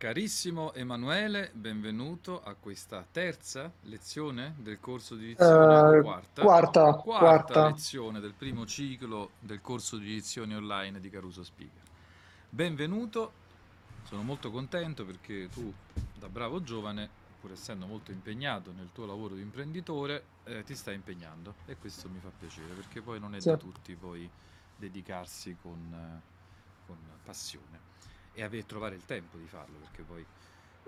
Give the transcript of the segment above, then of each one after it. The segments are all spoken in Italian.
Carissimo Emanuele, benvenuto a questa terza lezione del corso di edizione, Eh, quarta, quarta, no, quarta quarta. lezione del primo ciclo del corso di edizioni online di Caruso Speaker. Benvenuto, sono molto contento perché tu, da bravo giovane, pur essendo molto impegnato nel tuo lavoro di imprenditore, eh, ti stai impegnando e questo mi fa piacere perché poi non è Sì. da tutti poi dedicarsi con, eh, con passione e avere, trovare il tempo di farlo perché poi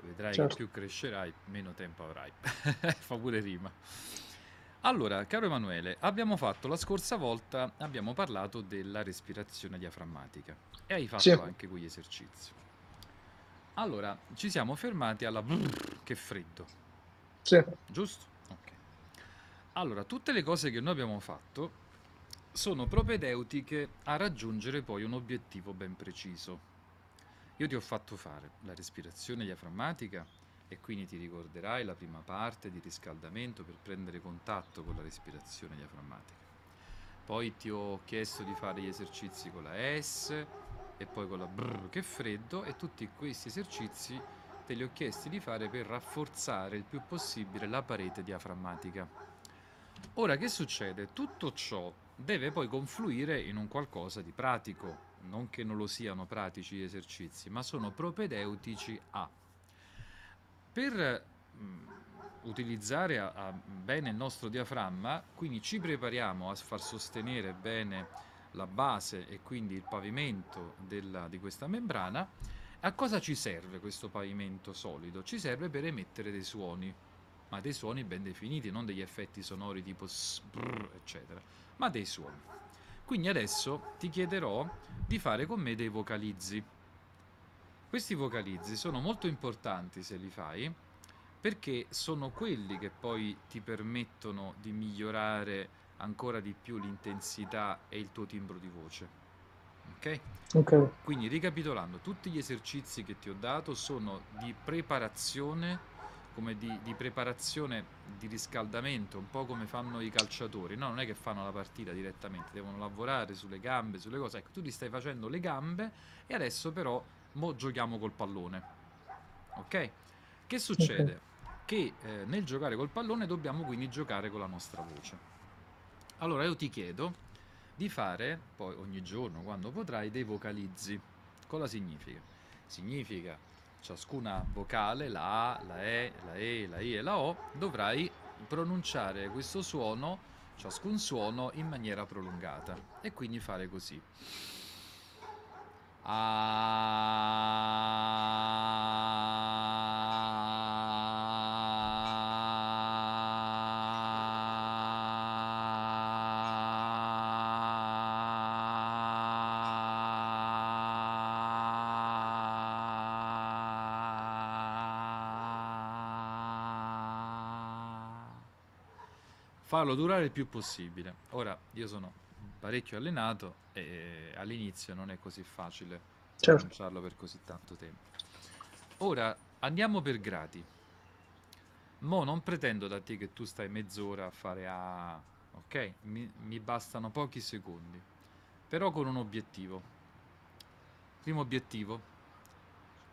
vedrai Certo. che più crescerai meno tempo avrai. Fa pure rima. Allora caro Emanuele abbiamo fatto la scorsa volta abbiamo parlato della respirazione diaframmatica e hai fatto Sì. anche quegli esercizi. Allora ci siamo fermati alla brrr, che freddo. Sì, giusto? ok. Allora tutte le cose che noi abbiamo fatto sono propedeutiche a raggiungere poi un obiettivo ben preciso io ti ho fatto fare la respirazione diaframmatica e quindi ti ricorderai la prima parte di riscaldamento per prendere contatto con la respirazione diaframmatica. Poi ti ho chiesto di fare gli esercizi con la S e poi con la BR che freddo e tutti questi esercizi te li ho chiesti di fare per rafforzare il più possibile la parete diaframmatica. Ora che succede? Tutto ciò deve poi confluire in un qualcosa di pratico, non che non lo siano pratici gli esercizi, ma sono propedeutici a. Per mm, utilizzare a- a- bene il nostro diaframma, quindi ci prepariamo a far sostenere bene la base e quindi il pavimento della- di questa membrana. A cosa ci serve questo pavimento solido? Ci serve per emettere dei suoni, ma dei suoni ben definiti, non degli effetti sonori tipo s, brr, eccetera, ma dei suoni. Quindi adesso ti chiederò di fare con me dei vocalizzi. Questi vocalizzi sono molto importanti se li fai perché sono quelli che poi ti permettono di migliorare ancora di più l'intensità e il tuo timbro di voce. Ok? ok, Quindi ricapitolando, tutti gli esercizi che ti ho dato sono di preparazione, come di, di preparazione di riscaldamento, un po' come fanno i calciatori, no? Non è che fanno la partita direttamente, devono lavorare sulle gambe, sulle cose. Ecco, tu ti stai facendo le gambe e adesso però mo giochiamo col pallone. Ok? Che succede? Che eh, nel giocare col pallone dobbiamo quindi giocare con la nostra voce. Allora io ti chiedo di fare poi ogni giorno, quando potrai, dei vocalizzi. Cosa significa? Significa ciascuna vocale, la A, la E, la E, la I e la O, dovrai pronunciare questo suono, ciascun suono, in maniera prolungata. E quindi fare così. Farlo durare il più possibile. Ora, io sono parecchio allenato e all'inizio non è così facile certo, per così tanto tempo. Ora andiamo per gradi. Mo non pretendo da te che tu stai mezz'ora a fare A, ok? Mi, mi bastano pochi secondi, però con un obiettivo. Primo obiettivo,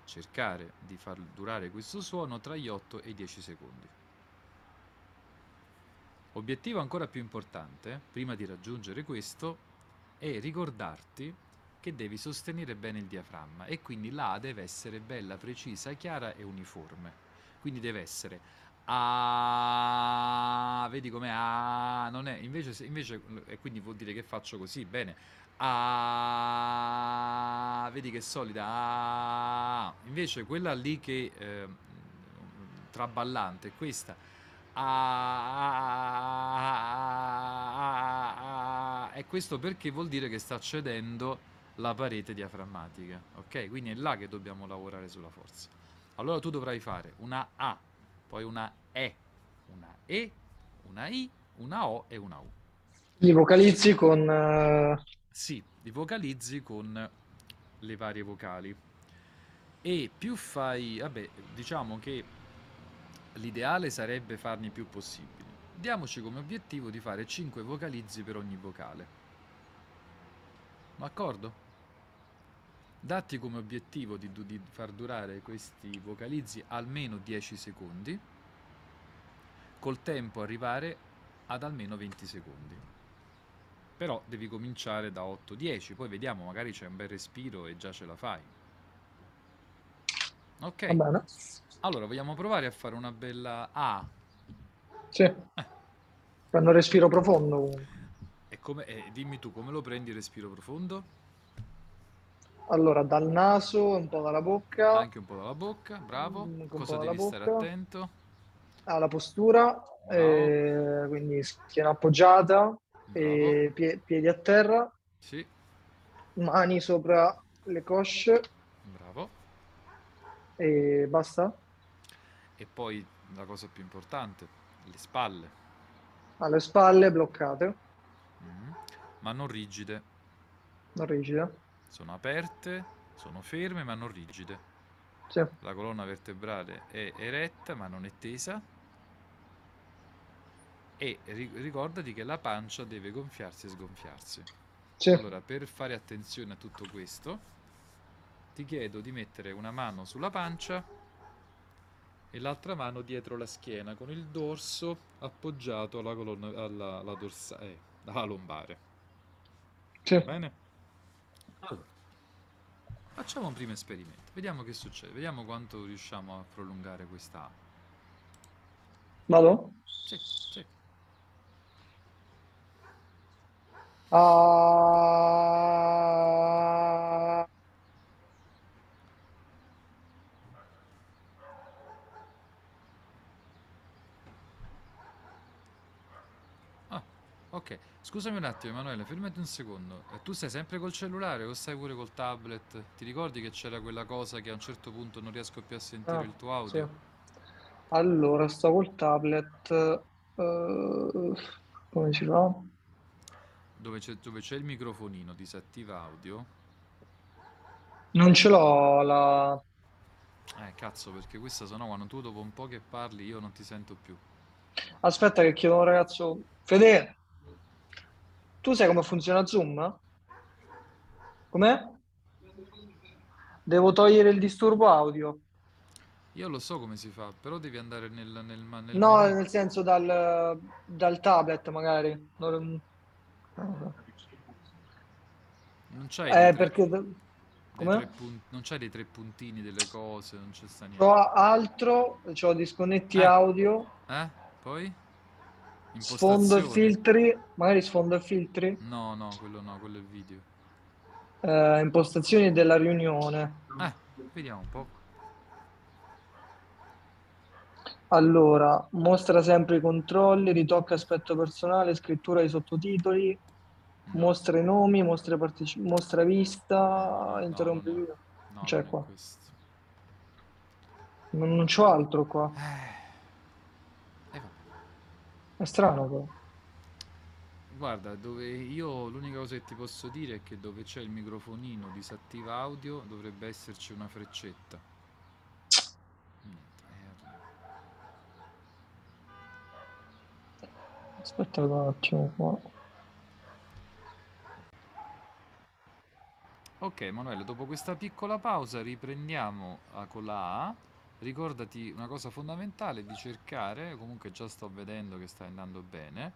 cercare di far durare questo suono tra gli 8 e i 10 secondi. Obiettivo ancora più importante, prima di raggiungere questo, è ricordarti che devi sostenere bene il diaframma e quindi la A deve essere bella, precisa, chiara e uniforme. Quindi deve essere A, vedi com'è A, non è, invece, invece, e quindi vuol dire che faccio così, bene, A, vedi che è solida, A, invece quella lì che eh, traballante questa, A, e questo perché vuol dire che sta cedendo la parete diaframmatica, ok? Quindi è là che dobbiamo lavorare sulla forza. Allora tu dovrai fare una A, poi una E, una E, una I, una O e una U. Li vocalizzi con... uh, Sì, li vocalizzi con le varie vocali. E più fai, vabbè, diciamo che l'ideale sarebbe farne più possibili. Diamoci come obiettivo di fare 5 vocalizzi per ogni vocale. D'accordo? Datti come obiettivo di, di far durare questi vocalizzi almeno 10 secondi, col tempo arrivare ad almeno 20 secondi. Però devi cominciare da 8-10, poi vediamo, magari c'è un bel respiro e già ce la fai. Ok, Va bene? allora vogliamo provare a fare una bella A. Sì. Prendo un respiro profondo. E come, e dimmi tu come lo prendi il respiro profondo? Allora, dal naso, un po' dalla bocca, Anche un po' dalla bocca, bravo. Mm, un Cosa devi stare bocca. attento? alla postura, eh, quindi schiena appoggiata, pie- piedi a terra, Sì, mani sopra le cosce. E basta. E poi la cosa più importante, le spalle. Alle spalle bloccate, Mhm. Ma non rigide. non rigide. Sono aperte, sono ferme ma non rigide. Sì, La colonna vertebrale è eretta ma non è tesa. E ri- ricordati che la pancia deve gonfiarsi e sgonfiarsi. sì, Allora, per fare attenzione a tutto questo, ti chiedo di mettere una mano sulla pancia e l'altra mano dietro la schiena con il dorso appoggiato alla colonna, alla, alla dorsa- eh, alla lombare. Va bene? Allora, facciamo un primo esperimento. Vediamo che succede. Vediamo quanto riusciamo a prolungare questa. Vado? Sì, sì. Ah, Ah, ok. Scusami un attimo, Emanuele, fermati un secondo. Eh, tu stai sempre col cellulare o stai pure col tablet? Ti ricordi che c'era quella cosa che a un certo punto non riesco più a sentire ah, il tuo sì. audio? Allora, sto col tablet. eh, come si fa? Dove c'è, dove c'è il microfonino, disattiva audio. Non ce l'ho la... Eh, cazzo, perché questa sennò quando tu dopo un po' che parli io non ti sento più. Aspetta che chiedo a un ragazzo. Fede, tu sai come funziona Zoom? Com'è? Devo togliere il disturbo audio. Io lo so come si fa, però devi andare nel, nel, nel No, nel senso dal, dal tablet magari. Non, Non c'hai eh, tre, perché d- dei tre pun- non c'hai dei tre puntini delle cose, non c'è sta niente. altro, c'ho disconnetti Eh, audio, eh? Poi? Sfondo e filtri, magari sfondo e filtri, No, no, quello no, quello è video. eh, impostazioni della riunione. Eh, vediamo un po'. Allora, mostra sempre i controlli, ritocca aspetto personale, scrittura di sottotitoli, No, mostra i nomi, mostra, partici- mostra vista, no, interrompi no, C'è non è qua. Non, non c'ho altro qua. Eh. È strano però. Guarda, dove io l'unica cosa che ti posso dire è che dove c'è il microfonino disattiva audio dovrebbe esserci una freccetta. Aspetta un attimo qua. Ok, Emanuele, dopo questa piccola pausa riprendiamo ah, con la A. Ricordati una cosa fondamentale di cercare, comunque già sto vedendo che sta andando bene,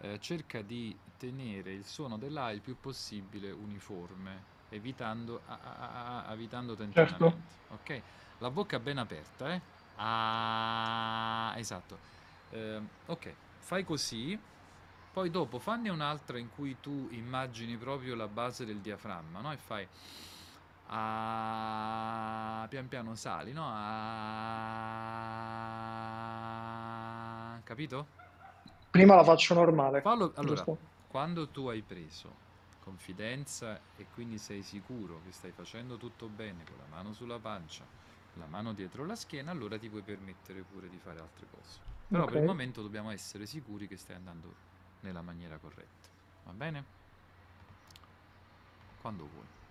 eh, cerca di tenere il suono dell'A il più possibile uniforme, evitando, a- a- a- a- evitando Certo. tentennamenti. Ok? La bocca ben aperta, eh? Ah, esatto. Ehm, ok, fai così, poi dopo fanne un'altra in cui tu immagini proprio la base del diaframma, no? E fai ah, pian piano sali, no? Ah, capito? Prima la faccio normale, Fallo, allora, giusto? quando tu hai preso confidenza e quindi sei sicuro che stai facendo tutto bene con la mano sulla pancia, la mano dietro la schiena, allora ti puoi permettere pure di fare altre cose. Però per il momento dobbiamo essere sicuri che stai andando nella maniera corretta. Va bene? Quando vuoi.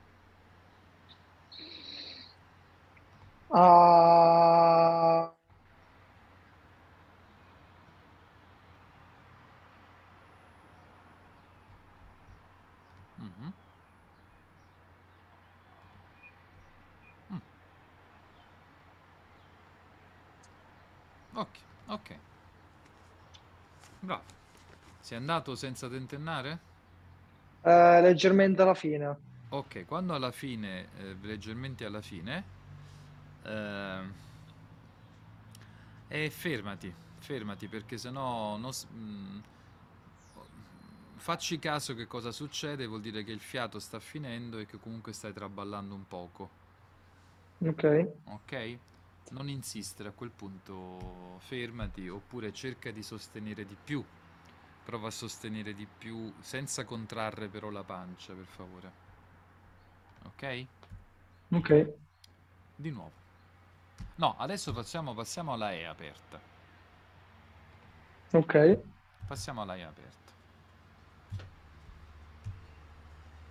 Ah, Mhm. Mm. Ok, ok. Bravo. Sei andato senza tentennare? eh, leggermente alla fine. Ok, quando alla fine, eh, leggermente alla fine, e fermati, fermati perché sennò non s- mm, facci caso che cosa succede, vuol dire che il fiato sta finendo e che comunque stai traballando un poco, Ok, ok? Non insistere a quel punto, fermati oppure cerca di sostenere di più, prova a sostenere di più senza contrarre però la pancia, per favore, ok? ok. Di nuovo. No, adesso facciamo, passiamo alla E aperta. Ok, Passiamo alla E aperta.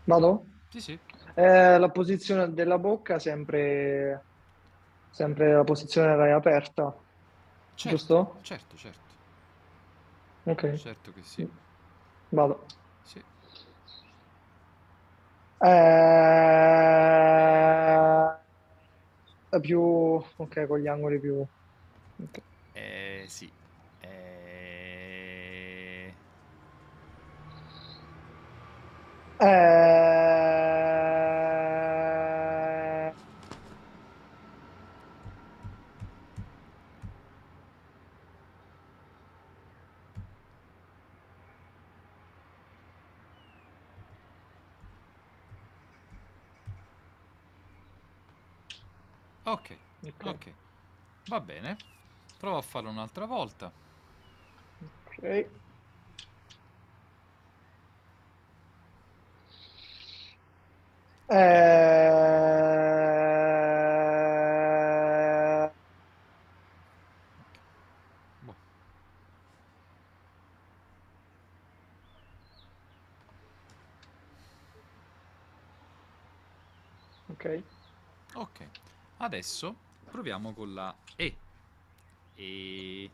vado? Sì, sì. Eh, la posizione della bocca sempre, sempre la posizione rai aperta, Certo, giusto? certo, certo. Ok, Certo che sì. vado. Sì. Eh, più, ok, con gli angoli più. ok. Eh, sì. Eh, Eh, Ok. Va bene. Prova a farlo un'altra volta. ok. Eh, Boh. ok. Ok. Adesso proviamo con la E. E...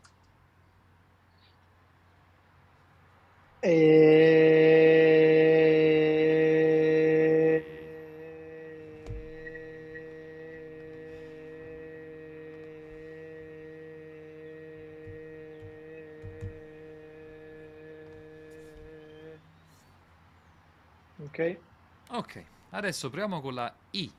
Ok, Ok, adesso proviamo con la. I...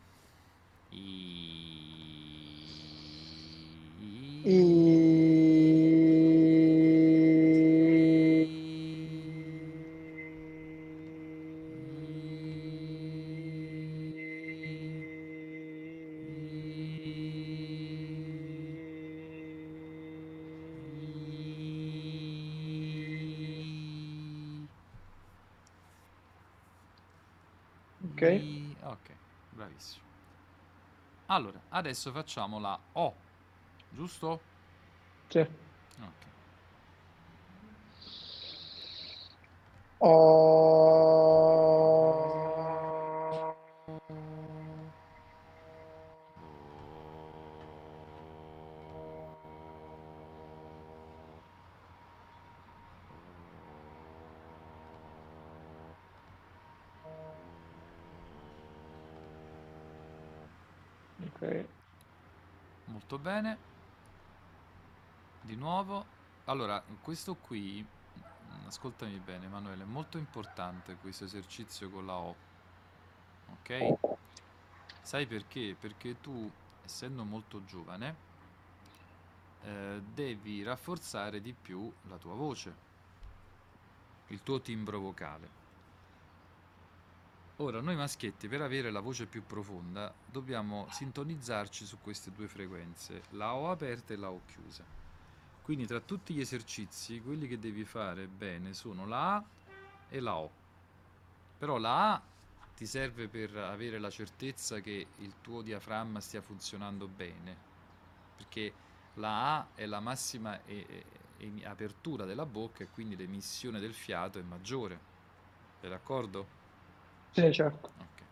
Ok. Bravissimo. Allora, adesso facciamo la O, giusto? sì. Ok. Molto bene. Di nuovo. Allora, questo qui, mm, ascoltami bene, Emanuele, è molto importante questo esercizio con la O. Ok? Sai perché? Perché tu, essendo molto giovane, eh, devi rafforzare di più la tua voce, il tuo timbro vocale. Ora, noi maschietti, per avere la voce più profonda, dobbiamo sintonizzarci su queste due frequenze, la O aperta e la O chiusa. Quindi tra tutti gli esercizi, quelli che devi fare bene sono la A e la O. Però la A ti serve per avere la certezza che il tuo diaframma stia funzionando bene, perché la A è la massima e- e- e- apertura della bocca e quindi l'emissione del fiato è maggiore. Sei d'accordo? Sì, certo. Ok.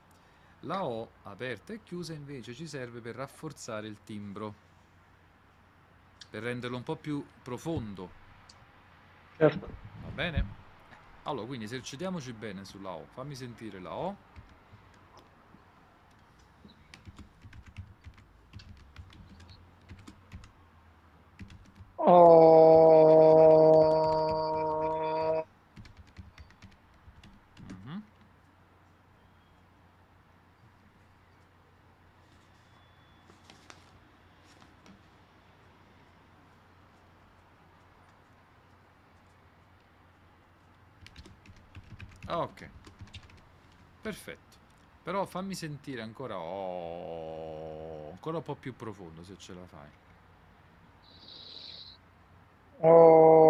La O aperta e chiusa invece ci serve per rafforzare il timbro, per renderlo un po' più profondo, Certo. va bene? Allora, quindi esercitiamoci bene sulla O. Fammi sentire la O. Oh... Mhm. Ok, perfetto. Però fammi sentire ancora oh, ancora un po' più profondo se ce la fai. Oh...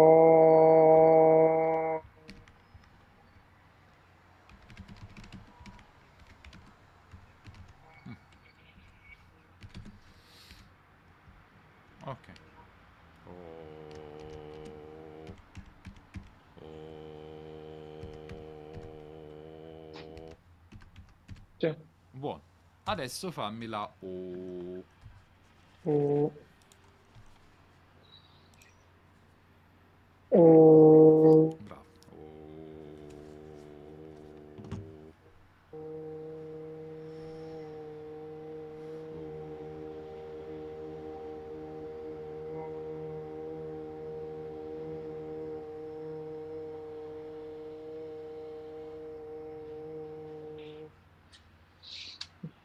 Ok. Oh. Oh. Sì. Buono. Adesso fammi la O.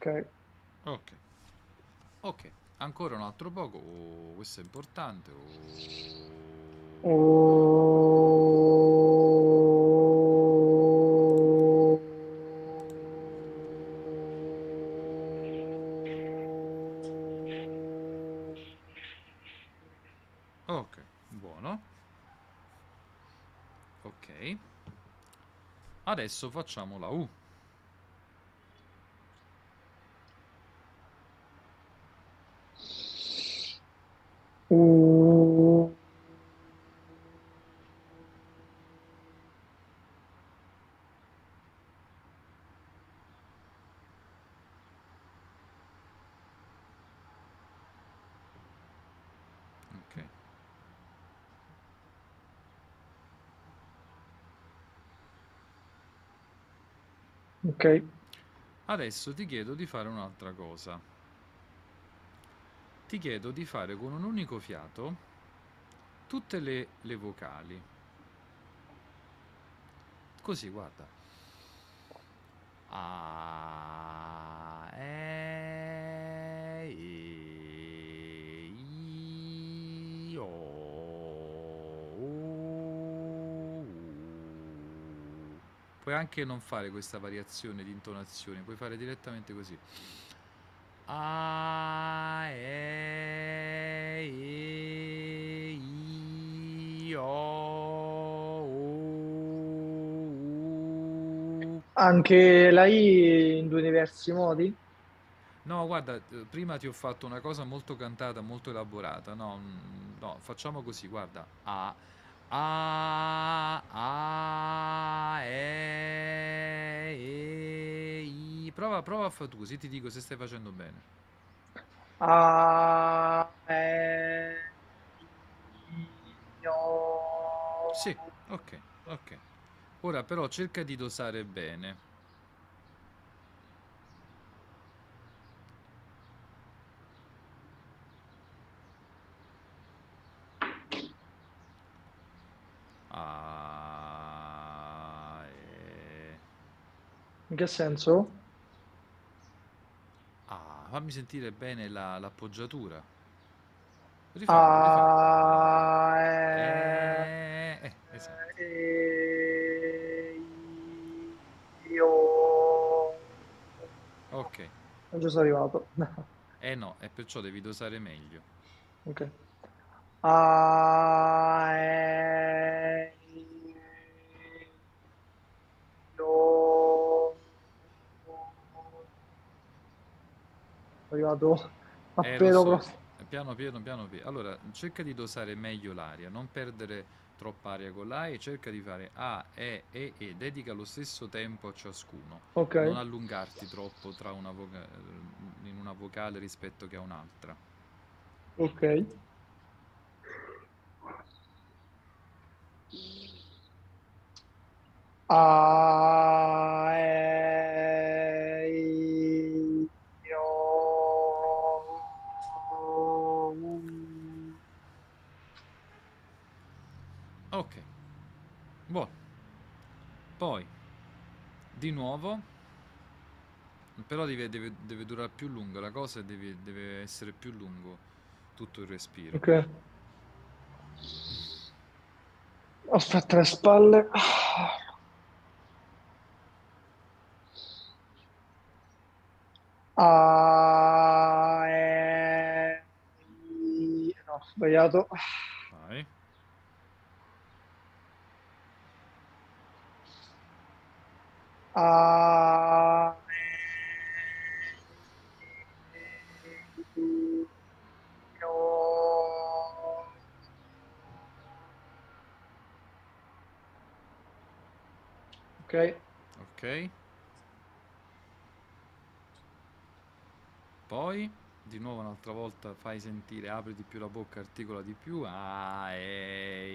Ok. Ok. Ok. Ancora un altro poco. Oh, questo è importante. Oh. Oh... Ok, buono. Ok. Adesso facciamo la U. Uh... Ok. Ok. Adesso ti chiedo di fare un'altra cosa. Ti chiedo di fare con un unico fiato tutte le, le vocali. Così, guarda. A, E, I, I, O, U. Puoi anche non fare questa variazione di intonazione, puoi fare direttamente così. A, E, I, I, O, U. Anche la I in due diversi modi? No, guarda, prima ti ho fatto una cosa molto cantata, molto elaborata. No, no, facciamo così, guarda. A, A, A, E, E, I. Prova, prova a fare tu, così ti dico se stai facendo bene. A, E, I, O... Sì, ok, ok. Ora però cerca di dosare bene. In che senso? Ah, fammi sentire bene la- l'appoggiatura. Rifallo, rifallo. A, E, Eh, eh, esatto. E, I, O... Ok. Non ci sono arrivato. Eh no, e perciò devi dosare meglio. Ok. A, E, I, O... arrivato a Eh, so, piano piano, piano piano. Allora, cerca di dosare meglio l'aria, non perdere troppa aria con l'A e cerca di fare A, E, E, E. Dedica lo stesso tempo a ciascuno. Ok, Non allungarti troppo tra una voca- in una vocale rispetto che a un'altra. ok. A, E, Poi, di nuovo, però deve, deve- deve durare più lungo, la cosa deve, deve essere più lungo tutto il respiro. Ok. Aspetta le spalle. A, E, I. No, ho sbagliato. Vai. A. Ok. Ok. Poi, di nuovo un'altra volta fai sentire, apri di più la bocca, articola di più. A, E,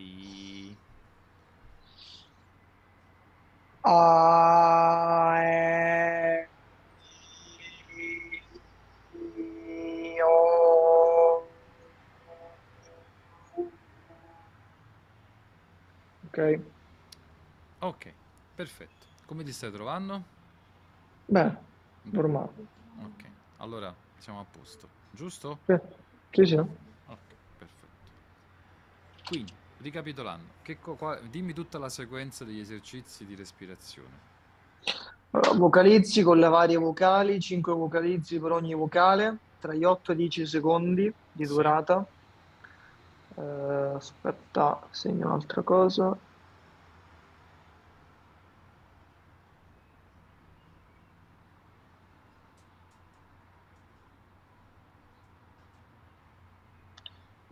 I. A, E, I, O. Ok, Ok, perfetto. Come ti stai trovando? beh, normale. Ok, allora siamo a posto, giusto? Sì, sì, sì. Ok, perfetto. Quindi, ricapitolando, co- qua- dimmi tutta la sequenza degli esercizi di respirazione. Allora, vocalizzi con le varie vocali, 5 vocalizzi per ogni vocale, tra gli 8 e i 10 secondi di Sì. durata. Eh, aspetta, segno un'altra cosa.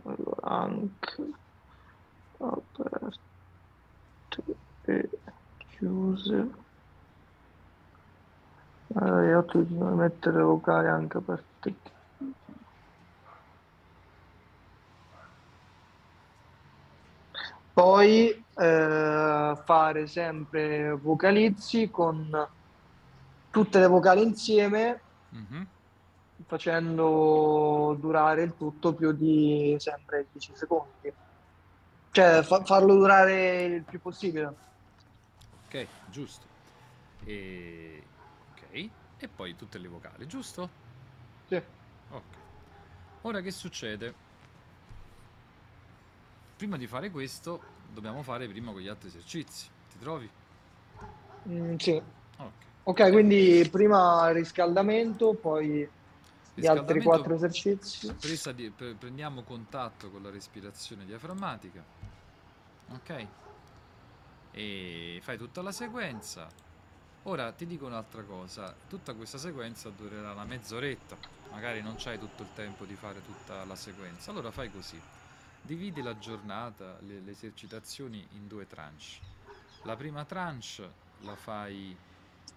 Allora, anche aperte e chiuse. Allora, io ho vocali anche aperte e chiuse. Poi eh, fare sempre vocalizzi con tutte le vocali insieme, Mhm. facendo durare il tutto più di sempre 10 secondi. Cioè, fa- farlo durare il più possibile. Ok, giusto. E... Ok, e poi tutte le vocali, giusto? Sì. Ok. Ora che succede? Prima di fare questo, dobbiamo fare prima quegli altri esercizi. Ti trovi? Mm, sì. Ok. Ok, quindi prima riscaldamento, poi gli altri quattro esercizi. di- pre- prendiamo contatto con la respirazione diaframmatica. Ok? E fai tutta la sequenza. Ora ti dico un'altra cosa, tutta questa sequenza durerà una mezz'oretta, magari non c'hai tutto il tempo di fare tutta la sequenza, allora fai così, dividi la giornata, le, le esercitazioni in due tranche. La prima tranche la fai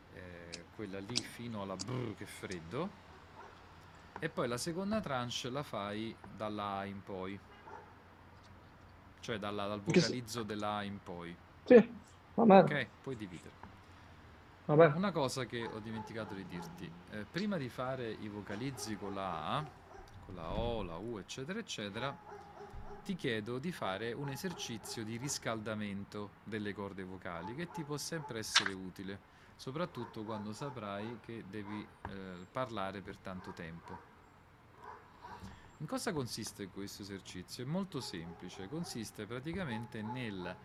eh, quella lì fino alla brr che freddo. E poi la seconda tranche la fai dalla A in poi, cioè dalla- dal vocalizzo della A in poi, Sì, va bene, ok? Puoi dividere. Va bene. Una cosa che ho dimenticato di dirti, eh, prima di fare i vocalizzi con la A, con la O, la U, eccetera, eccetera, ti chiedo di fare un esercizio di riscaldamento delle corde vocali che ti può sempre essere utile, soprattutto quando saprai che devi eh, parlare per tanto tempo. In cosa consiste questo esercizio? È molto semplice, consiste praticamente nel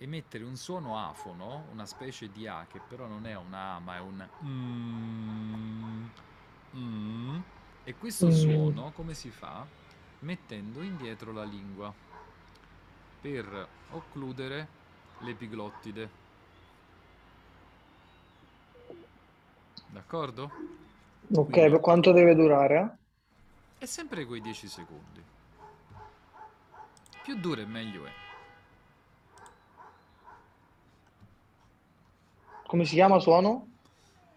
emettere un suono afono, una specie di A che però non è una A ma è un mm, mm. e questo Mm. suono come si fa? Mettendo indietro la lingua per occludere l'epiglottide. D'accordo? Ok, Quindi- per quanto deve durare? È sempre quei 10 secondi. Più dura e meglio è. Come si chiama suono?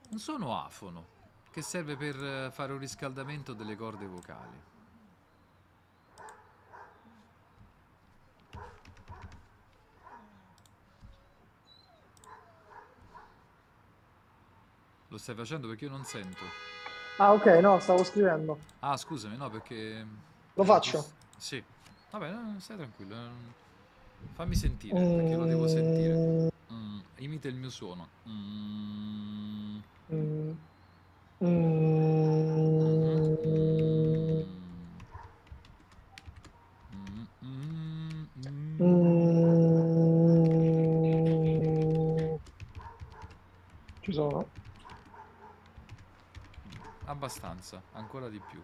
Un suono afono che serve per eh, fare un riscaldamento delle corde vocali. Lo stai facendo perché io non sento. Ah, ok, no, stavo scrivendo. Ah, scusami, no, perché... Lo eh, faccio? Sì. Vabbè, stai tranquillo. Fammi sentire, perché lo devo sentire. Mm, imita il mio suono. Mm. Mm. Mm. Mm, mm, mm. Mm. Ci sono. Abbastanza, ancora di più.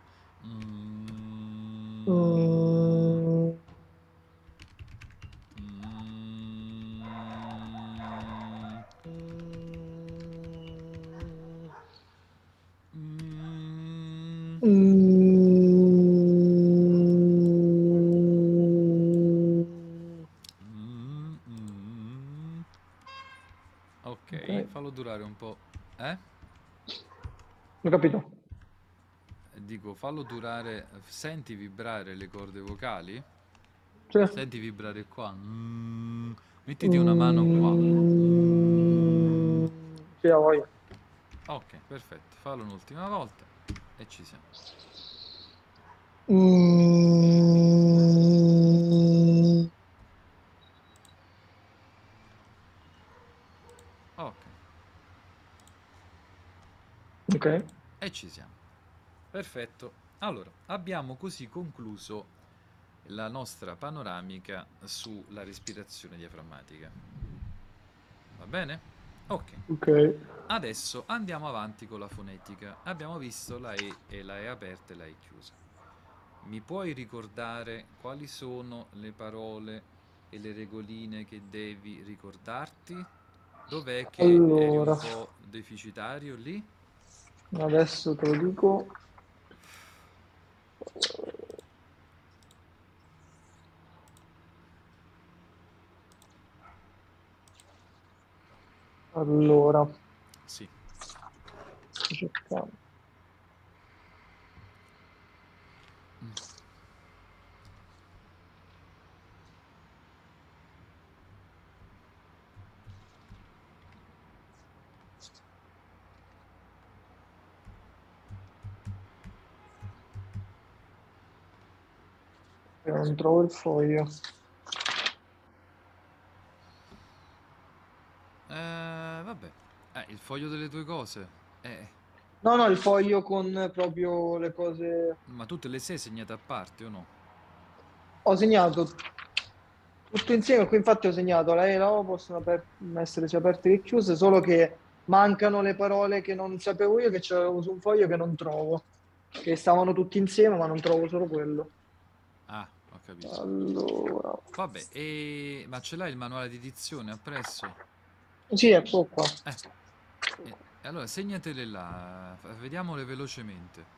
Ho capito. Dico, fallo durare. Senti vibrare le corde vocali? Sì. Senti vibrare qua. Mm. Mettiti una mano qua. Mm. Sì, a voglia. Ok, perfetto. Fallo un'ultima volta e ci siamo. Mm. Ok, Ok. E ci siamo. Perfetto. Allora, abbiamo così concluso la nostra panoramica sulla respirazione diaframmatica. Va bene? Ok. Ok. Adesso andiamo avanti con la fonetica. Abbiamo visto la E e la E aperta e la E chiusa. Mi puoi ricordare quali sono le parole e le regoline che devi ricordarti? Dov'è che eri Allora. un po' deficitario lì? Adesso te lo dico. Allora, Sì. cercando. Non trovo il foglio. Eh, vabbè. Eh, il foglio delle tue cose. Eh, No, no, il foglio con proprio le cose. ma tutte le sei segnate a parte o no? Ho segnato tutto insieme, qui infatti ho segnato la E e la O possono aper- essere sia aperte che chiuse, solo che mancano le parole che non sapevo io, che c'avevo su un foglio che non trovo, che stavano tutti insieme, ma non trovo solo quello. Ah, capito. Allora, Vabbè, e... ma ce l'hai il manuale di dizione appresso? sì, ecco qua. Eh, eh, allora segnatele là, vediamole velocemente.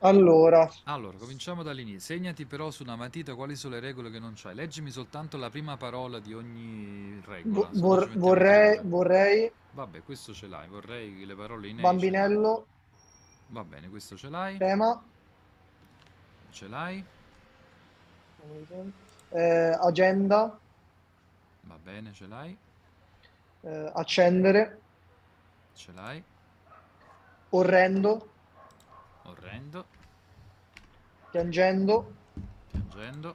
Allora, Allora, cominciamo dall'inizio. Segnati però su una matita quali sono le regole che non c'hai. Leggimi soltanto la prima parola di ogni regola. vor- vorrei, vorrei, Vabbè, questo ce l'hai. Vorrei le parole in E bambinello, Va bene, questo ce l'hai. tema, Ce l'hai. Eh, agenda, Va bene, ce l'hai. eh, accendere, Ce l'hai. orrendo, Orrendo. piangendo, Piangendo.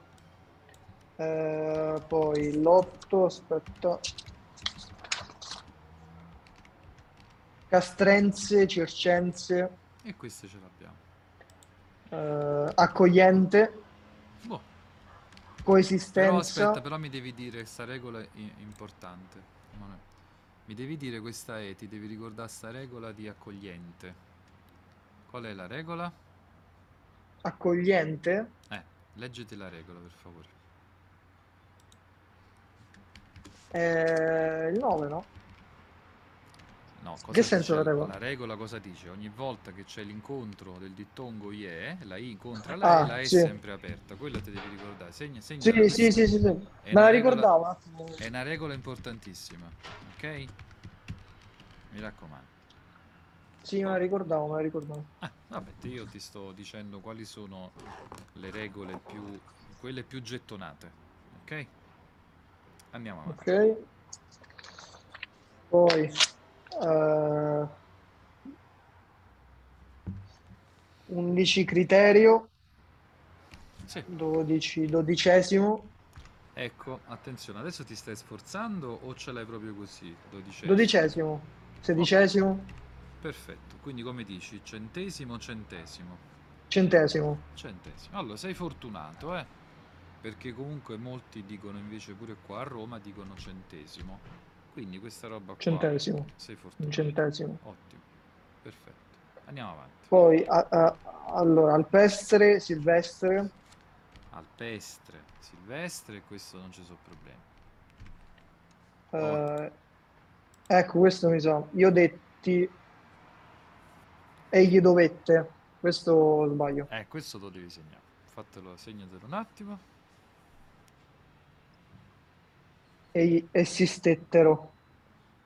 eh, poi l'otto, aspetta, castrenze, circenze, E queste ce l'abbiamo. eh, accogliente. Però coesistenza, aspetta, però mi devi dire questa regola è importante. Mi devi dire questa è, ti devi ricordare sta regola di accogliente. Qual è la regola? accogliente, Eh, leggiti la regola per favore. eh, il 9, no? No, cosa che senso la regola? La regola cosa dice? Ogni volta che c'è l'incontro del dittongo IE, la I incontra la E, Ah, la E è sì. sempre aperta. Quello ti devi ricordare. Segna, segna Sì, sì, sì, sì, sì. Me la ricordavo attimo. È una regola importantissima, ok? Mi raccomando. Sì, me la ricordavo, me la ricordavo. Ah, vabbè, te- io ti sto dicendo quali sono le regole più, quelle più gettonate, ok? Andiamo avanti. Ok. Poi eh, 11 criterio, Sì, 12 dodicesimo, ecco, attenzione, adesso ti stai sforzando o ce l'hai proprio così? Dodicesimo? dodicesimo, sedicesimo, Perfetto, quindi come dici, centesimo, centesimo, centesimo. centesimo. Allora, sei fortunato, eh? Perché comunque molti dicono invece pure qua a Roma dicono centesimo. Quindi questa roba qua Centesimo. sei Un fortunato. centesimo. Ottimo. Perfetto. Andiamo avanti. Poi a- a- allora alpestre, silvestre, Alpestre, silvestre, questo non ci sono problemi. eh, ecco questo mi sa. Io detti egli dovette. Questo sbaglio. Eh, questo lo devi segnare. Fatelo, segnatelo un attimo. Egli esistettero.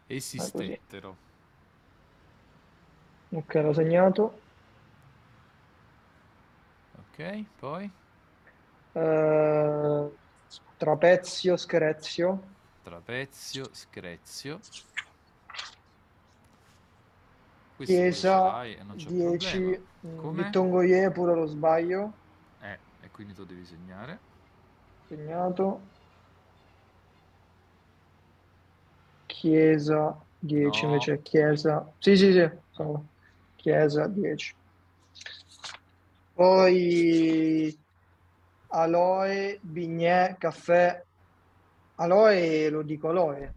Esistettero. Ok, l'ho segnato. Ok, poi Eh, trapezio, screzio, trapezio, screzio. Questo chiesa, l'hai e non c'è 10, problema. Come? dittongo ie, pure lo sbaglio, Eh, e quindi tu devi segnare. segnato. Chiesa, 10 No. invece chiesa. Sì, sì, sì, sono chiesa, 10. Poi aloe, bignè, caffè. Aloe lo dico aloe,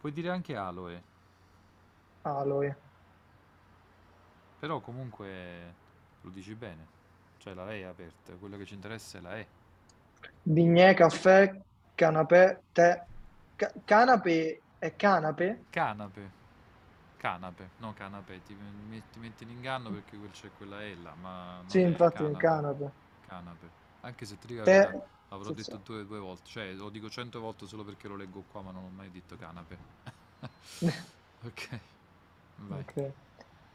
Puoi dire anche aloe, aloe. però comunque lo dici bene. Cioè la E è aperta, quello che ci interessa è la E. Bignè, caffè, canapè, tè. Ca- canape è canape? Canape. Canape, no canape, ti metti, metti in inganno perché quel- c'è quella E là, ma Sì, è infatti è canape. canape. Canape. Anche se ti verità, l'avrò sì, detto sì. due, due volte, cioè lo dico cento volte solo perché lo leggo qua, ma non ho mai detto canape. ok, vai. Ok.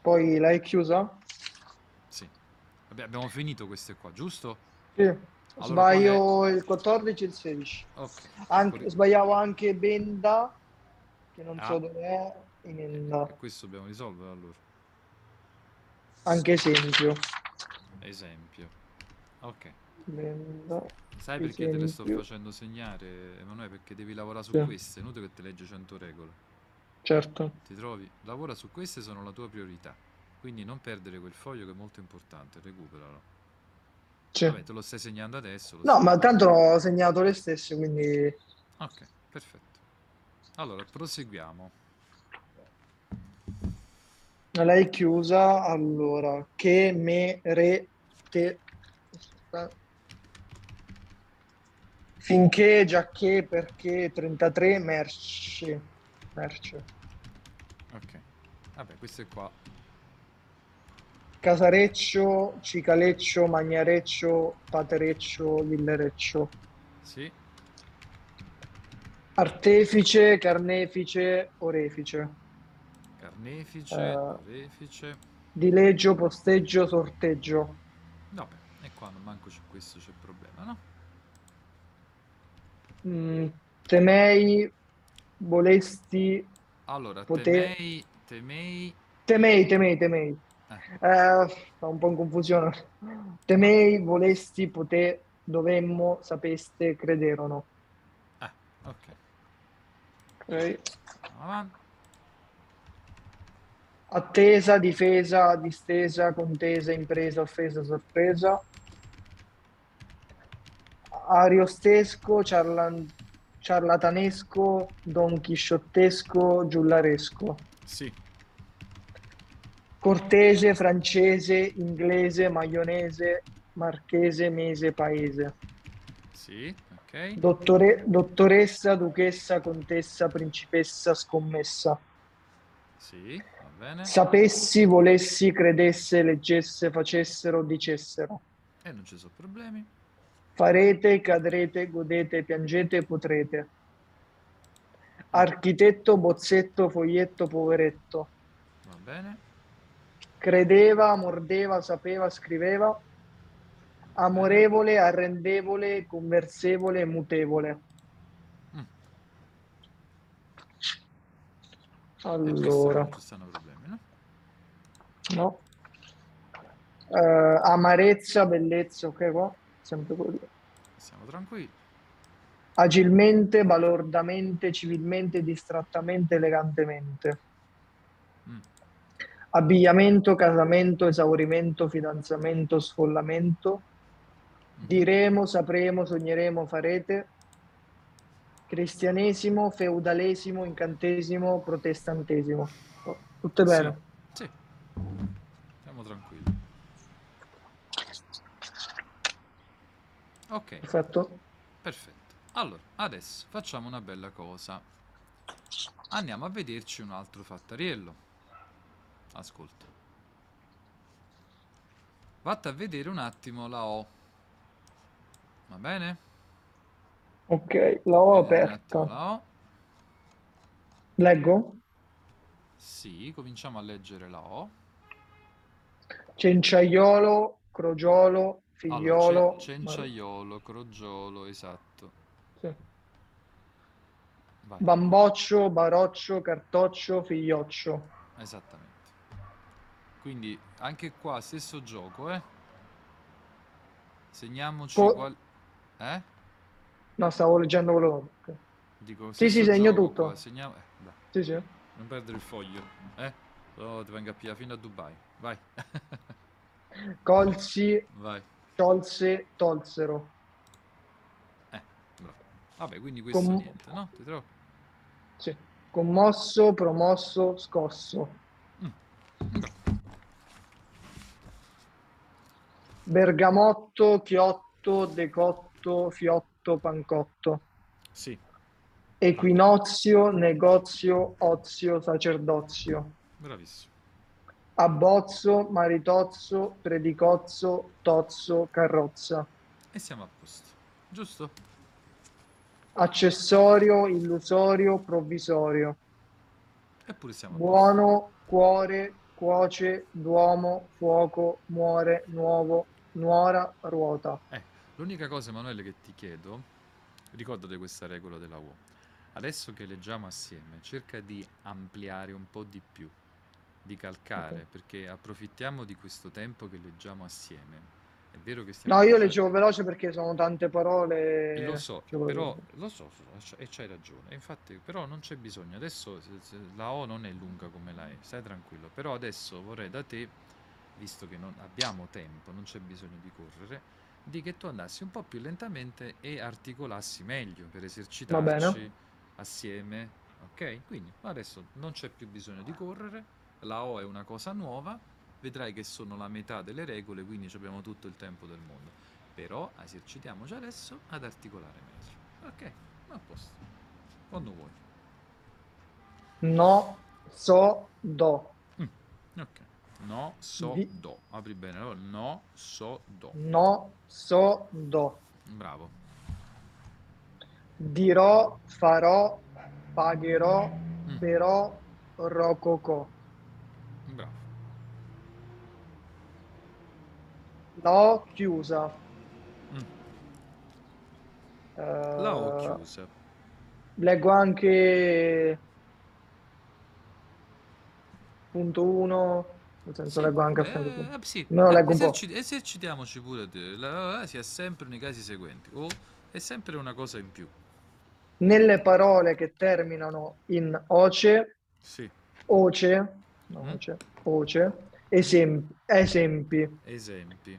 Poi l'hai chiusa? Sì. Vabbè, abbiamo finito queste qua, giusto? Sì. Allora, Sbaglio il 14 e il 16. Ok. Anche- sbagliavo anche Benda, che non Ah. so dov'è, in questo dobbiamo risolvere allora. Anche esempio. Esempio. Ok. Benda. Sai perché te le sto Esempio. facendo segnare, Emanuele? Perché devi lavorare su Sì. queste, è inutile che te leggi 100 regole. Certo. Ti trovi? Lavora su queste, sono la tua priorità. Quindi non perdere quel foglio che è molto importante, recuperalo. Sì. Vabbè, te lo stai segnando adesso. No, ma tanto ho segnato le stesse, quindi Ok, perfetto. Allora, proseguiamo. l'hai chiusa. Allora, che, me, re, te. Finché, giacché, perché, 33, merce. Merce. Ok. Vabbè, queste qua. Casareccio, Cicaleccio, Magnareccio, Patereccio, Villereccio. Sì, Artefice, carnefice, orefice. carnefice, Eh. orefice. Dileggio, posteggio, sorteggio. Vabbè, e qua non manco c'è questo, c'è problema, no? Mm, temei, volesti, Allora, Poter- temei, temei... temei, temei, temei. Eh, Eh, fa un po' in confusione. Temei, volesti, poté, dovemmo, sapeste, crederono. ah, ok. Ok. Avanti. Attesa, difesa, distesa, contesa, impresa, offesa, sorpresa. Ariostesco, ciarlan- ciarlatanesco, donchisciottesco, giullaresco. Sì, Cortese, francese, inglese, maionese, marchese, mese, paese. sì, ok. Dottore- dottoressa, duchessa, contessa, principessa, scommessa. Sì, va bene. Sapessi, volessi, credesse, leggesse, facessero, dicessero. E non ci sono problemi. Farete, cadrete, godete, piangete, potrete. Architetto, bozzetto, foglietto, poveretto. Va bene. Credeva, mordeva, sapeva, scriveva. Amorevole, arrendevole, conversevole, mutevole. Mm. E Allora, non ci stanno problemi, no? no. Eh, amarezza, bellezza, ok qua? Sempre quello. Siamo tranquilli. Agilmente, balordamente, civilmente, distrattamente, elegantemente. Mm. Abbigliamento, casamento, esaurimento, fidanzamento, sfollamento. Diremo, sapremo, sogneremo, farete. Cristianesimo, feudalesimo, incantesimo, protestantesimo. Oh, Tutte bene. Sì. sì. Siamo tranquilli. Ok, Perfetto. perfetto. Allora, adesso facciamo una bella cosa. Andiamo a vederci un altro fattariello. Ascolta. Vatti a vedere un attimo la O. Va bene? Ok, la attimo aperta. la O. Leggo? Sì, cominciamo a leggere la O. Cenciaiolo, crogiolo, figliolo. Allora, ce- cenciaiolo, crogiolo, esatto. Sì. Vai, Bamboccio, baroccio, cartoccio, figlioccio. esattamente. Quindi anche qua stesso gioco, eh? Segniamoci Co- qual... Eh? No, stavo leggendo quello dopo. ok. Dico, Sì, sì, segno gioco tutto. qua, segniamo... eh, Sì, sì. non perdere il foglio, eh? Oh, ti venga a pigliare fino a Dubai. Vai, Colsi, vai. sciolse, tolsero. Eh, bravo. Vabbè, quindi questo Com- niente, no? Ti trovo? Sì. Commosso, promosso, scosso. Bravo. Bergamotto, chiotto, decotto, fiotto, pancotto. Sì, Equinozio, negozio, ozio, sacerdozio. bravissimo. Abbozzo, maritozzo, predicozzo, tozzo, carrozza. E siamo a posto, giusto? Accessorio, illusorio, provvisorio. Eppure siamo. Buono, cuore, cuoce, duomo, fuoco, muore, nuovo, nuora, ruota. Eh, l'unica cosa, Emanuele, che ti chiedo, ricordate questa regola della U. Adesso che leggiamo assieme, cerca di ampliare un po' di più, di calcare, Ok. perché approfittiamo di questo tempo che leggiamo assieme. È vero che stiamo No, io leggevo veloce perché sono tante parole. Eh, Lo so, però lo so, e c'hai ragione. Infatti, però non c'è bisogno. Adesso la O non è lunga come la E, stai tranquillo. Però adesso vorrei da te, visto che non abbiamo tempo, non c'è bisogno di correre, di che tu andassi un po' più lentamente e articolassi meglio per esercitarci assieme. Ok? Quindi adesso non c'è più bisogno di correre. La O è una cosa nuova. Vedrai che sono la metà delle regole, quindi abbiamo tutto il tempo del mondo. Però esercitiamoci adesso ad articolare meglio. Ok, a posto. Quando vuoi. No, so, do. Ok. No, so, Di- do. Apri bene. allora, No, so, do. No, so, do. Bravo. Dirò, farò, pagherò, Mm, però, rococò. Bravo. L'ho chiusa. Mm, Eh, La ho chiusa. Leggo anche punto 1, nel senso Sì, leggo anche a eh, punto. eh, sì, Me lo eh, leggo un po'. eserciti- esercitiamoci pure te. La, la- sia sempre nei casi seguenti. O è sempre una cosa in più. Nelle parole che terminano in oce, Sì. oce, no, Mm. oce, oce, esempi, esempi, Esempi.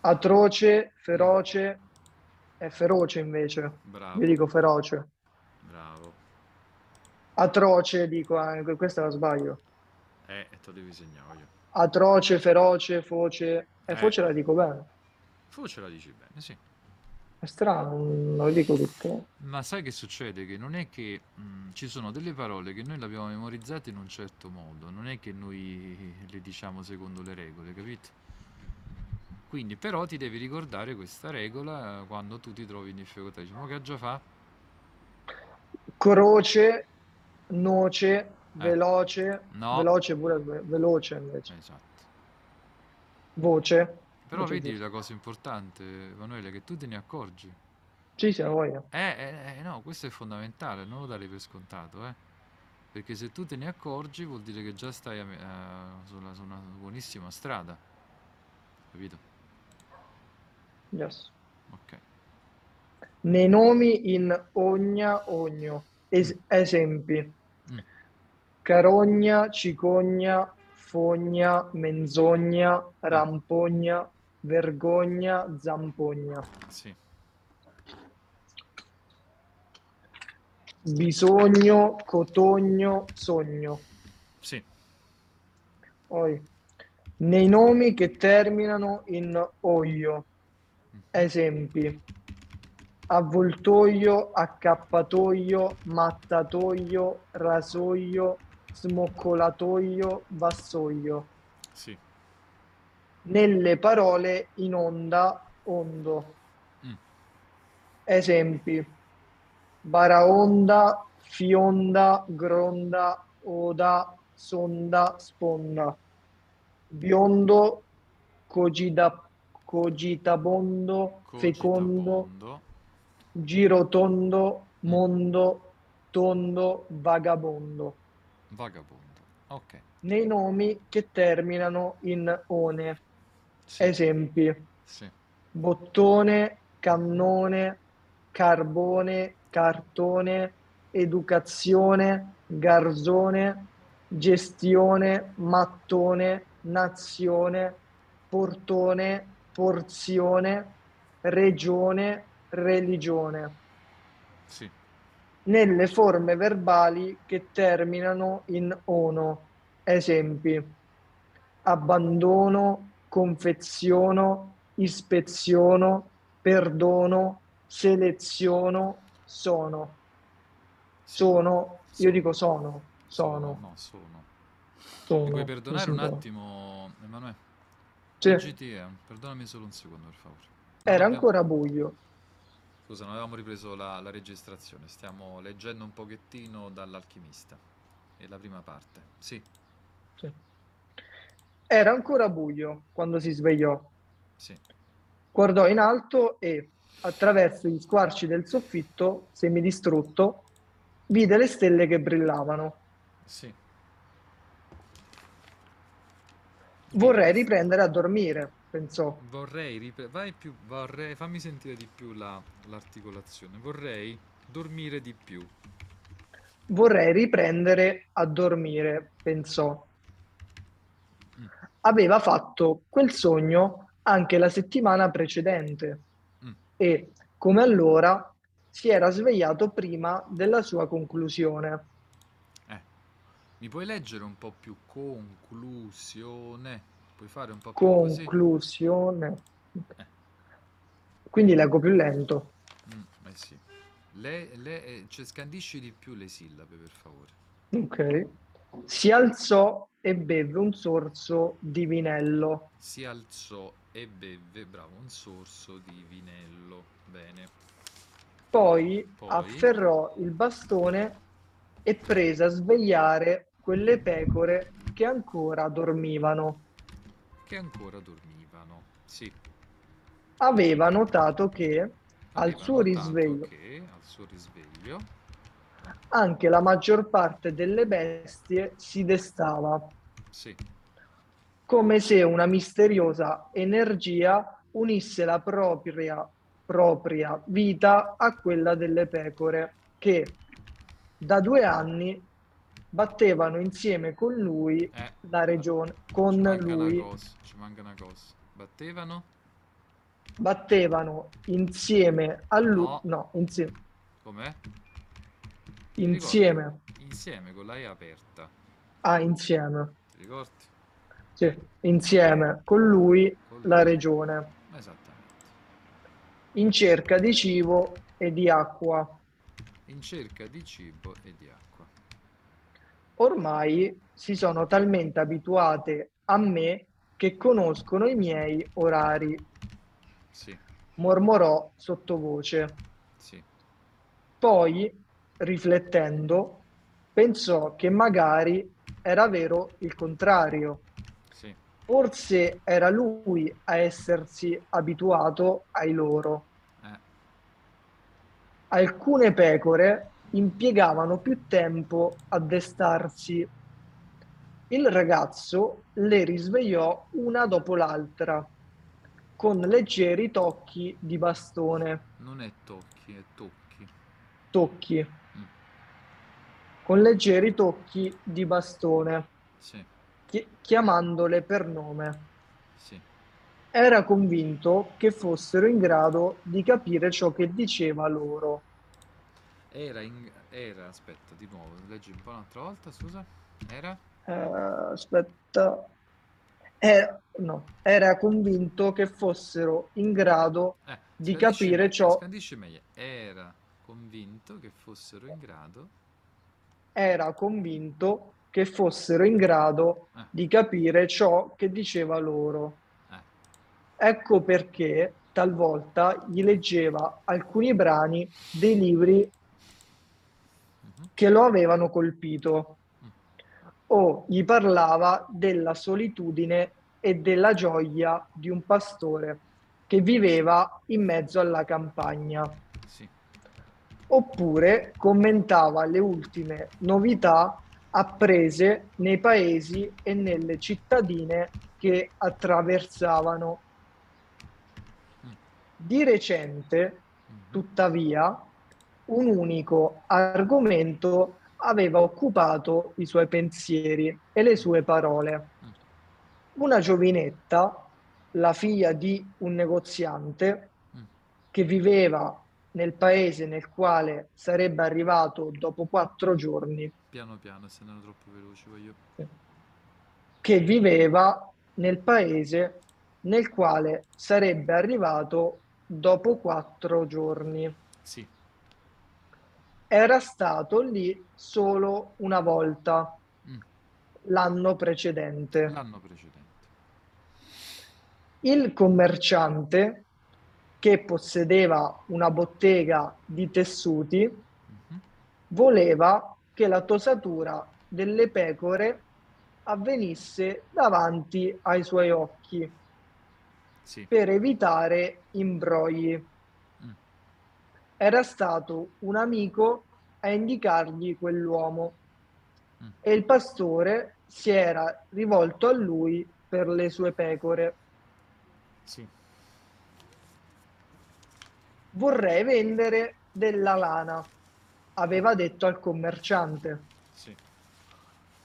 atroce, feroce, è feroce invece, Bravo. io dico feroce. Bravo. Atroce dico anche, questa la sbaglio. Eh, te lo devi segnare io. Atroce, feroce, foce, e Eh. foce la dico bene. Forse la dici bene, sì. È strano, non lo dico tutto. Ma sai che succede? Che non è che mh, ci sono delle parole che noi le abbiamo memorizzate in un certo modo, non è che noi le diciamo secondo le regole, capito? Quindi però ti devi ricordare questa regola eh, quando tu ti trovi in difficoltà. Diciamo che già fa? Croce, noce, Eh, veloce, no, veloce pure ve- veloce invece. esatto. Voce, Però voce vedi giusta. la cosa importante, Emanuele, che tu te ne accorgi. Sì, sì, voglia. Eh, eh, eh, no, questo è fondamentale, non lo dare per scontato, eh. Perché se tu te ne accorgi vuol dire che già stai eh, sulla, su una buonissima strada, capito? Yes. Ok. Nei nomi in ogna, ogno. Es- esempi. Carogna, cicogna, fogna, menzogna, rampogna, vergogna, zampogna. sì, Bisogno, cotogno, sogno. sì, Poi, nei nomi che terminano in oio. mhm, Esempi. Avvoltoio, accappatoio, mattatoio, rasoio, smoccolatoio, vassoio. sì, Nelle parole in onda, ondo. mm, Esempi. Baraonda, fionda, gronda, oda, sonda, sponda. Biondo, cogida- cogitabondo, fecondo, cogitabondo, girotondo, mm, mondo, tondo, vagabondo. Vagabondo, ok, Nei nomi che terminano in one. sì, Esempi. sì, Bottone, cannone, carbone, cartone, educazione, garzone, gestione, mattone, nazione, portone, porzione, regione, religione. sì, Nelle forme verbali che terminano in ono. Esempi. Abbandono, confeziono, ispeziono, perdono, seleziono, sono. Sono, io sono, dico sono, sono, sono, no, sono. Mi puoi sono, perdonare un sono. attimo, Emanuele? Sì, perdonami solo un secondo, per favore. Era ancora buio. Scusa, non avevamo ripreso la, la registrazione, stiamo leggendo un pochettino dall'Alchimista. È la prima parte. Sì, Sì. Era ancora buio quando si svegliò. sì, Guardò in alto e, attraverso gli squarci del soffitto, semidistrutto, vide le stelle che brillavano. sì. Vorrei riprendere a dormire, pensò. vorrei ripre- vai più, vorrei, fammi sentire di più la- l'articolazione. Vorrei dormire di più. Vorrei riprendere a dormire, pensò. Mm, Aveva fatto quel sogno anche la settimana precedente mm. e, come allora, si era svegliato prima della sua conclusione. Eh, mi puoi leggere un po' più conclusione? Puoi fare un po' più? Conclusione. Eh, Quindi leggo più lento. mm, eh sì. Le, le, eh, cioè, scandisci di più le sillabe, per favore. Ok. Si alzò e beve un sorso di vinello. Si alzò e beve, bravo, un sorso di vinello. Bene. Poi Poi, afferrò il bastone e prese a svegliare quelle pecore che ancora dormivano. Che ancora dormivano. Sì, Aveva notato che al aveva suo notato risveglio che al suo risveglio, anche la maggior parte delle bestie si destava, sì, come se una misteriosa energia unisse la propria, propria vita a quella delle pecore, che da due anni battevano insieme con lui eh, la regione, con lui ci manca una cosa. Battevano? battevano insieme a lui, No, no, insieme, com'è? Insieme, Insieme con la E aperta, ah, insieme, ti ricordi? sì, insieme con lui Con la lui. regione. Esattamente. in cerca di cibo e di acqua. In cerca di cibo e di acqua. Ormai si sono talmente abituate a me che conoscono i miei orari, Sì, mormorò sottovoce. sì. Poi, riflettendo, pensò che magari era vero il contrario. Sì, Forse era lui a essersi abituato ai loro. eh, Alcune pecore impiegavano più tempo a destarsi. Il ragazzo le risvegliò una dopo l'altra, con leggeri tocchi di bastone. non è tocchi, è tocchi. Tocchi. Mm. Con leggeri tocchi di bastone, Sì, chi- chiamandole per nome. sì, Era convinto che fossero in grado di capire ciò che diceva loro. Era, in... era, aspetta, di nuovo, leggi un po' un'altra volta, scusa. Era? Eh, aspetta. Eh, no, era convinto che fossero in grado Eh, di capire ciò, Scandisci meglio. Era convinto che fossero in grado... era convinto che fossero in grado Eh, di capire ciò che diceva loro. eh, Ecco perché talvolta gli leggeva alcuni brani dei libri che lo avevano colpito. O gli parlava della solitudine e della gioia di un pastore che viveva in mezzo alla campagna, sì, oppure commentava le ultime novità apprese nei paesi e nelle cittadine che attraversavano. mm, Di recente, mhm, tuttavia, un unico argomento aveva occupato i suoi pensieri e le sue parole. Una giovinetta, la figlia di un negoziante mm. che viveva nel paese nel quale sarebbe arrivato dopo quattro giorni, Piano piano, se non troppo veloci, voglio... che viveva nel paese nel quale sarebbe arrivato dopo quattro giorni. Sì, Era stato lì solo una volta, mm, l'anno precedente. l'anno precedente. Il commerciante, che possedeva una bottega di tessuti, Mhm, voleva che la tosatura delle pecore avvenisse davanti ai suoi occhi Sì, per evitare imbrogli. mm, Era stato un amico a indicargli quell'uomo mm, e il pastore si era rivolto a lui per le sue pecore. sì, Vorrei vendere della lana, aveva detto al commerciante. sì,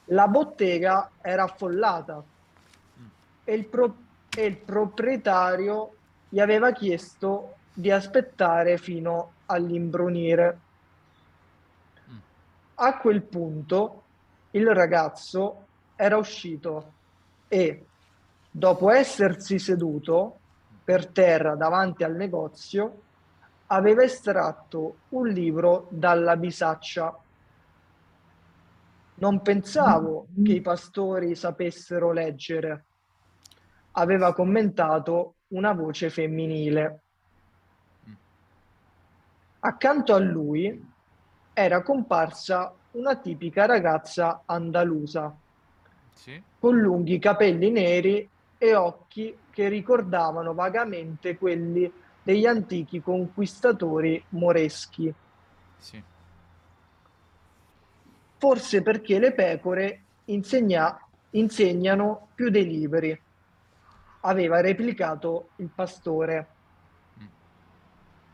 La bottega era affollata mm, e il, pro- e il proprietario gli aveva chiesto di aspettare fino all'imbrunire. Mm, A quel punto il ragazzo era uscito e, dopo essersi seduto per terra davanti al negozio, aveva estratto un libro dalla bisaccia. Non pensavo che i pastori sapessero leggere, aveva commentato una voce femminile. mm. Accanto a lui era comparsa una tipica ragazza andalusa, Sì, con lunghi capelli neri e occhi che ricordavano vagamente quelli degli antichi conquistatori moreschi. sì, Forse perché le pecore insegna- insegnano più dei libri, aveva replicato il pastore.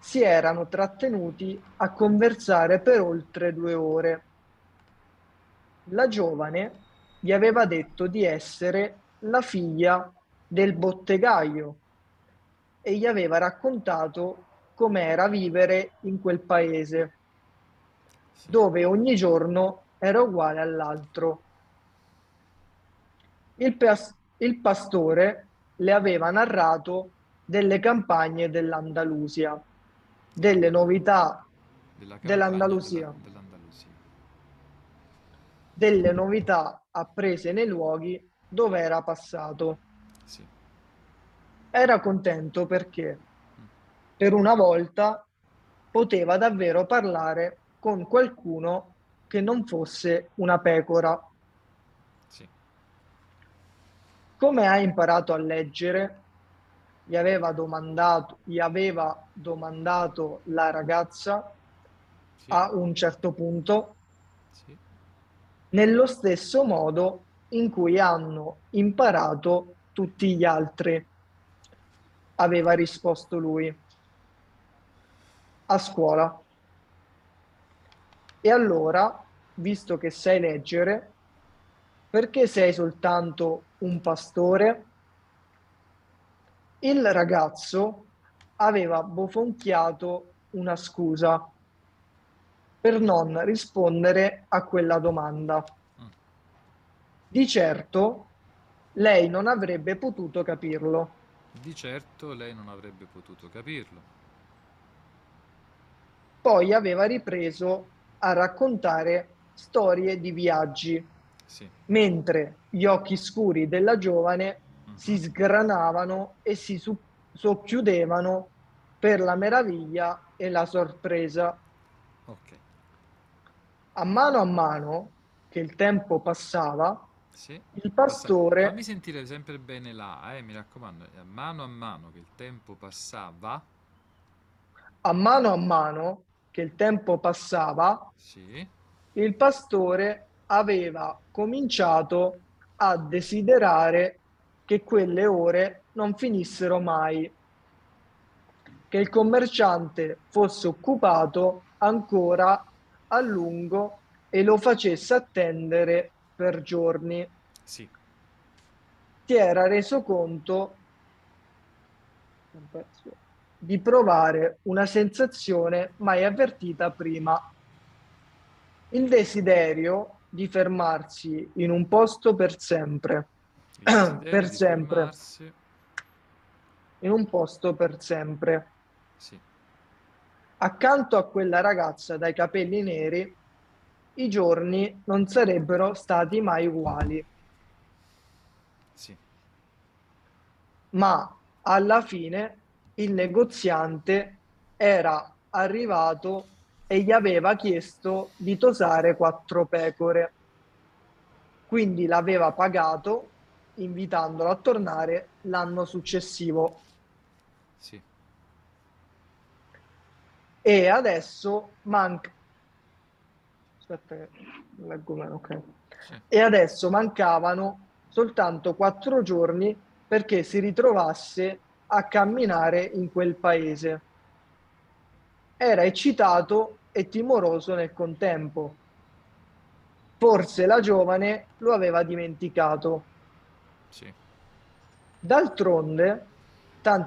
Si erano trattenuti a conversare per oltre due ore. La giovane gli aveva detto di essere la figlia del bottegaio e gli aveva raccontato com'era vivere in quel paese, dove ogni giorno era uguale all'altro. Il, pas- il pastore le aveva narrato delle campagne dell'Andalusia delle novità della dell'Andalusia. della- dell'Andalusia. delle novità apprese nei luoghi dove era passato. Sì, Era contento perché per una volta poteva davvero parlare con qualcuno che non fosse una pecora. sì, Come hai imparato a leggere? Gli aveva domandato, gli aveva domandato la ragazza sì, a un certo punto, sì, nello stesso modo in cui hanno imparato tutti gli altri, aveva risposto lui, a scuola. E allora, visto che sai leggere, perché sei soltanto un pastore? Il ragazzo aveva bofonchiato una scusa per non rispondere a quella domanda. Mm. Di certo lei non avrebbe potuto capirlo. Di certo lei non avrebbe potuto capirlo. Poi aveva ripreso a raccontare storie di viaggi, Sì, mentre gli occhi scuri della giovane si sgranavano e si su- socchiudevano per la meraviglia e la sorpresa. ok, A mano a mano che il tempo passava, sì. il pastore, Fammi sentire sempre bene là, eh, mi raccomando, a mano a mano che il tempo passava, a mano a mano che il tempo passava, sì, il pastore aveva cominciato a desiderare che quelle ore non finissero mai, che il commerciante fosse occupato ancora a lungo e lo facesse attendere per giorni. sì, Ti era reso conto di provare una sensazione mai avvertita prima. Il desiderio di fermarsi in un posto per sempre, per sempre, fermarsi, in un posto per sempre. sì, Accanto a quella ragazza dai capelli neri, i giorni non sarebbero stati mai uguali, sì, ma alla fine il negoziante era arrivato e gli aveva chiesto di tosare quattro pecore. Quindi l'aveva pagato invitandolo a tornare l'anno successivo. sì, E adesso manca. Aspetta, leggo meno, ok. sì, E adesso mancavano soltanto quattro giorni perché si ritrovasse a camminare in quel paese. Era eccitato e timoroso nel contempo. Forse la giovane lo aveva dimenticato. Sì. D'altronde, tanti